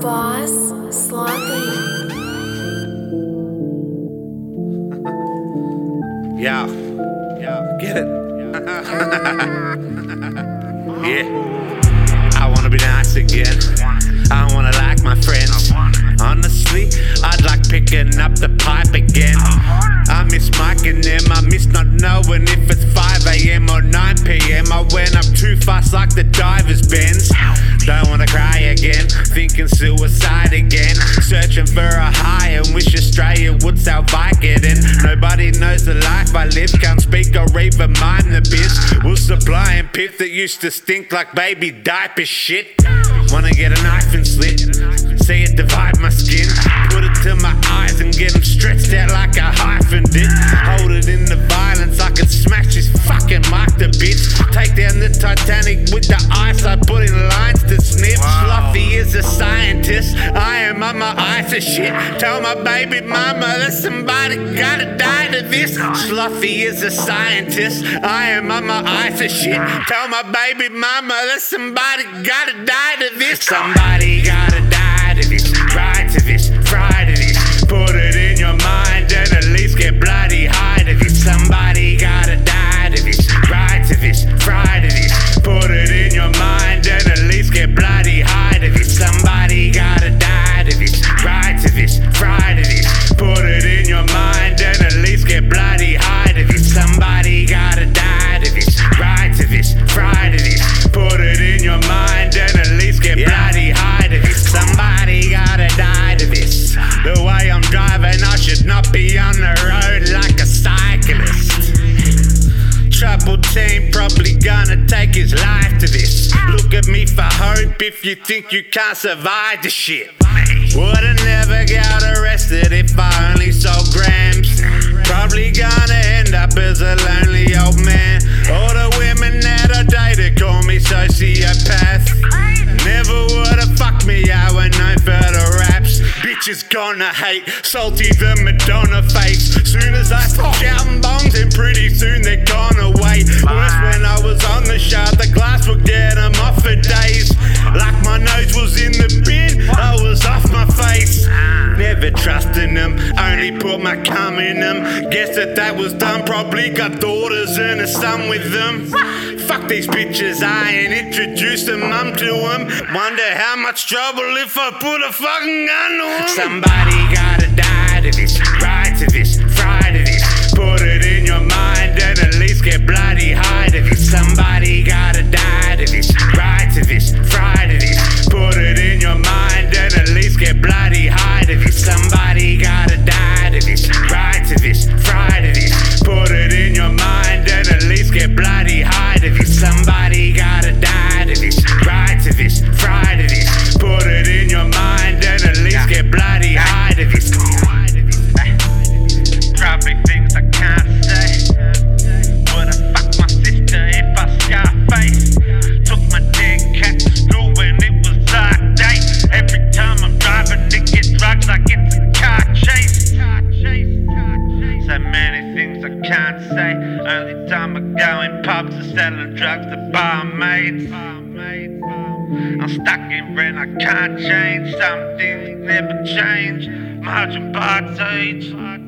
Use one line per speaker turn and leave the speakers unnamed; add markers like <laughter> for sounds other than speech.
Boss, Slothy. <laughs>
Yeah. Yeah. Get it? <laughs> yeah. I wanna be nice again. I wanna like my friends. Honestly, I'd like picking up the pipe again. I miss Mike and them. I miss not knowing if it's 5 a.m. or 9 p.m. I went up too fast like the diver's bends. Suicide again. Searching for a high and wish Australia would sell Vicodin. Nobody knows the life I live, can't speak or even mind the biz. We'll supply and pick that used to stink like baby diaper shit. Wanna get a knife and slit, see it divide my skin. Put it to my eyes and get them stretched out like a hyphen did. Scientist, I am on my eyes of shit. Tell my baby mama that somebody gotta die to this. Fluffy is a scientist, I am on my eyes of shit. Tell my baby mama that somebody gotta die to this. Somebody gotta take his life to this. Look at me for hope if you think you can't survive the shit. Would've never got arrested Bitches gonna hate, salty the Madonna face. Soon as I stop shouting bongs, and pretty soon they're gone away. Worse when I was on the show, the glass would get 'em off my them. Guess that that was done, probably got daughters and a son with them. Fuck these bitches, I ain't introduced a mum to them. Wonder how much trouble if I put a fucking gun on them. Somebody gotta die to this, time I go in pubs and selling drugs to barmaids. I'm stuck in rent, I can't change. Some things never change. Margin parties.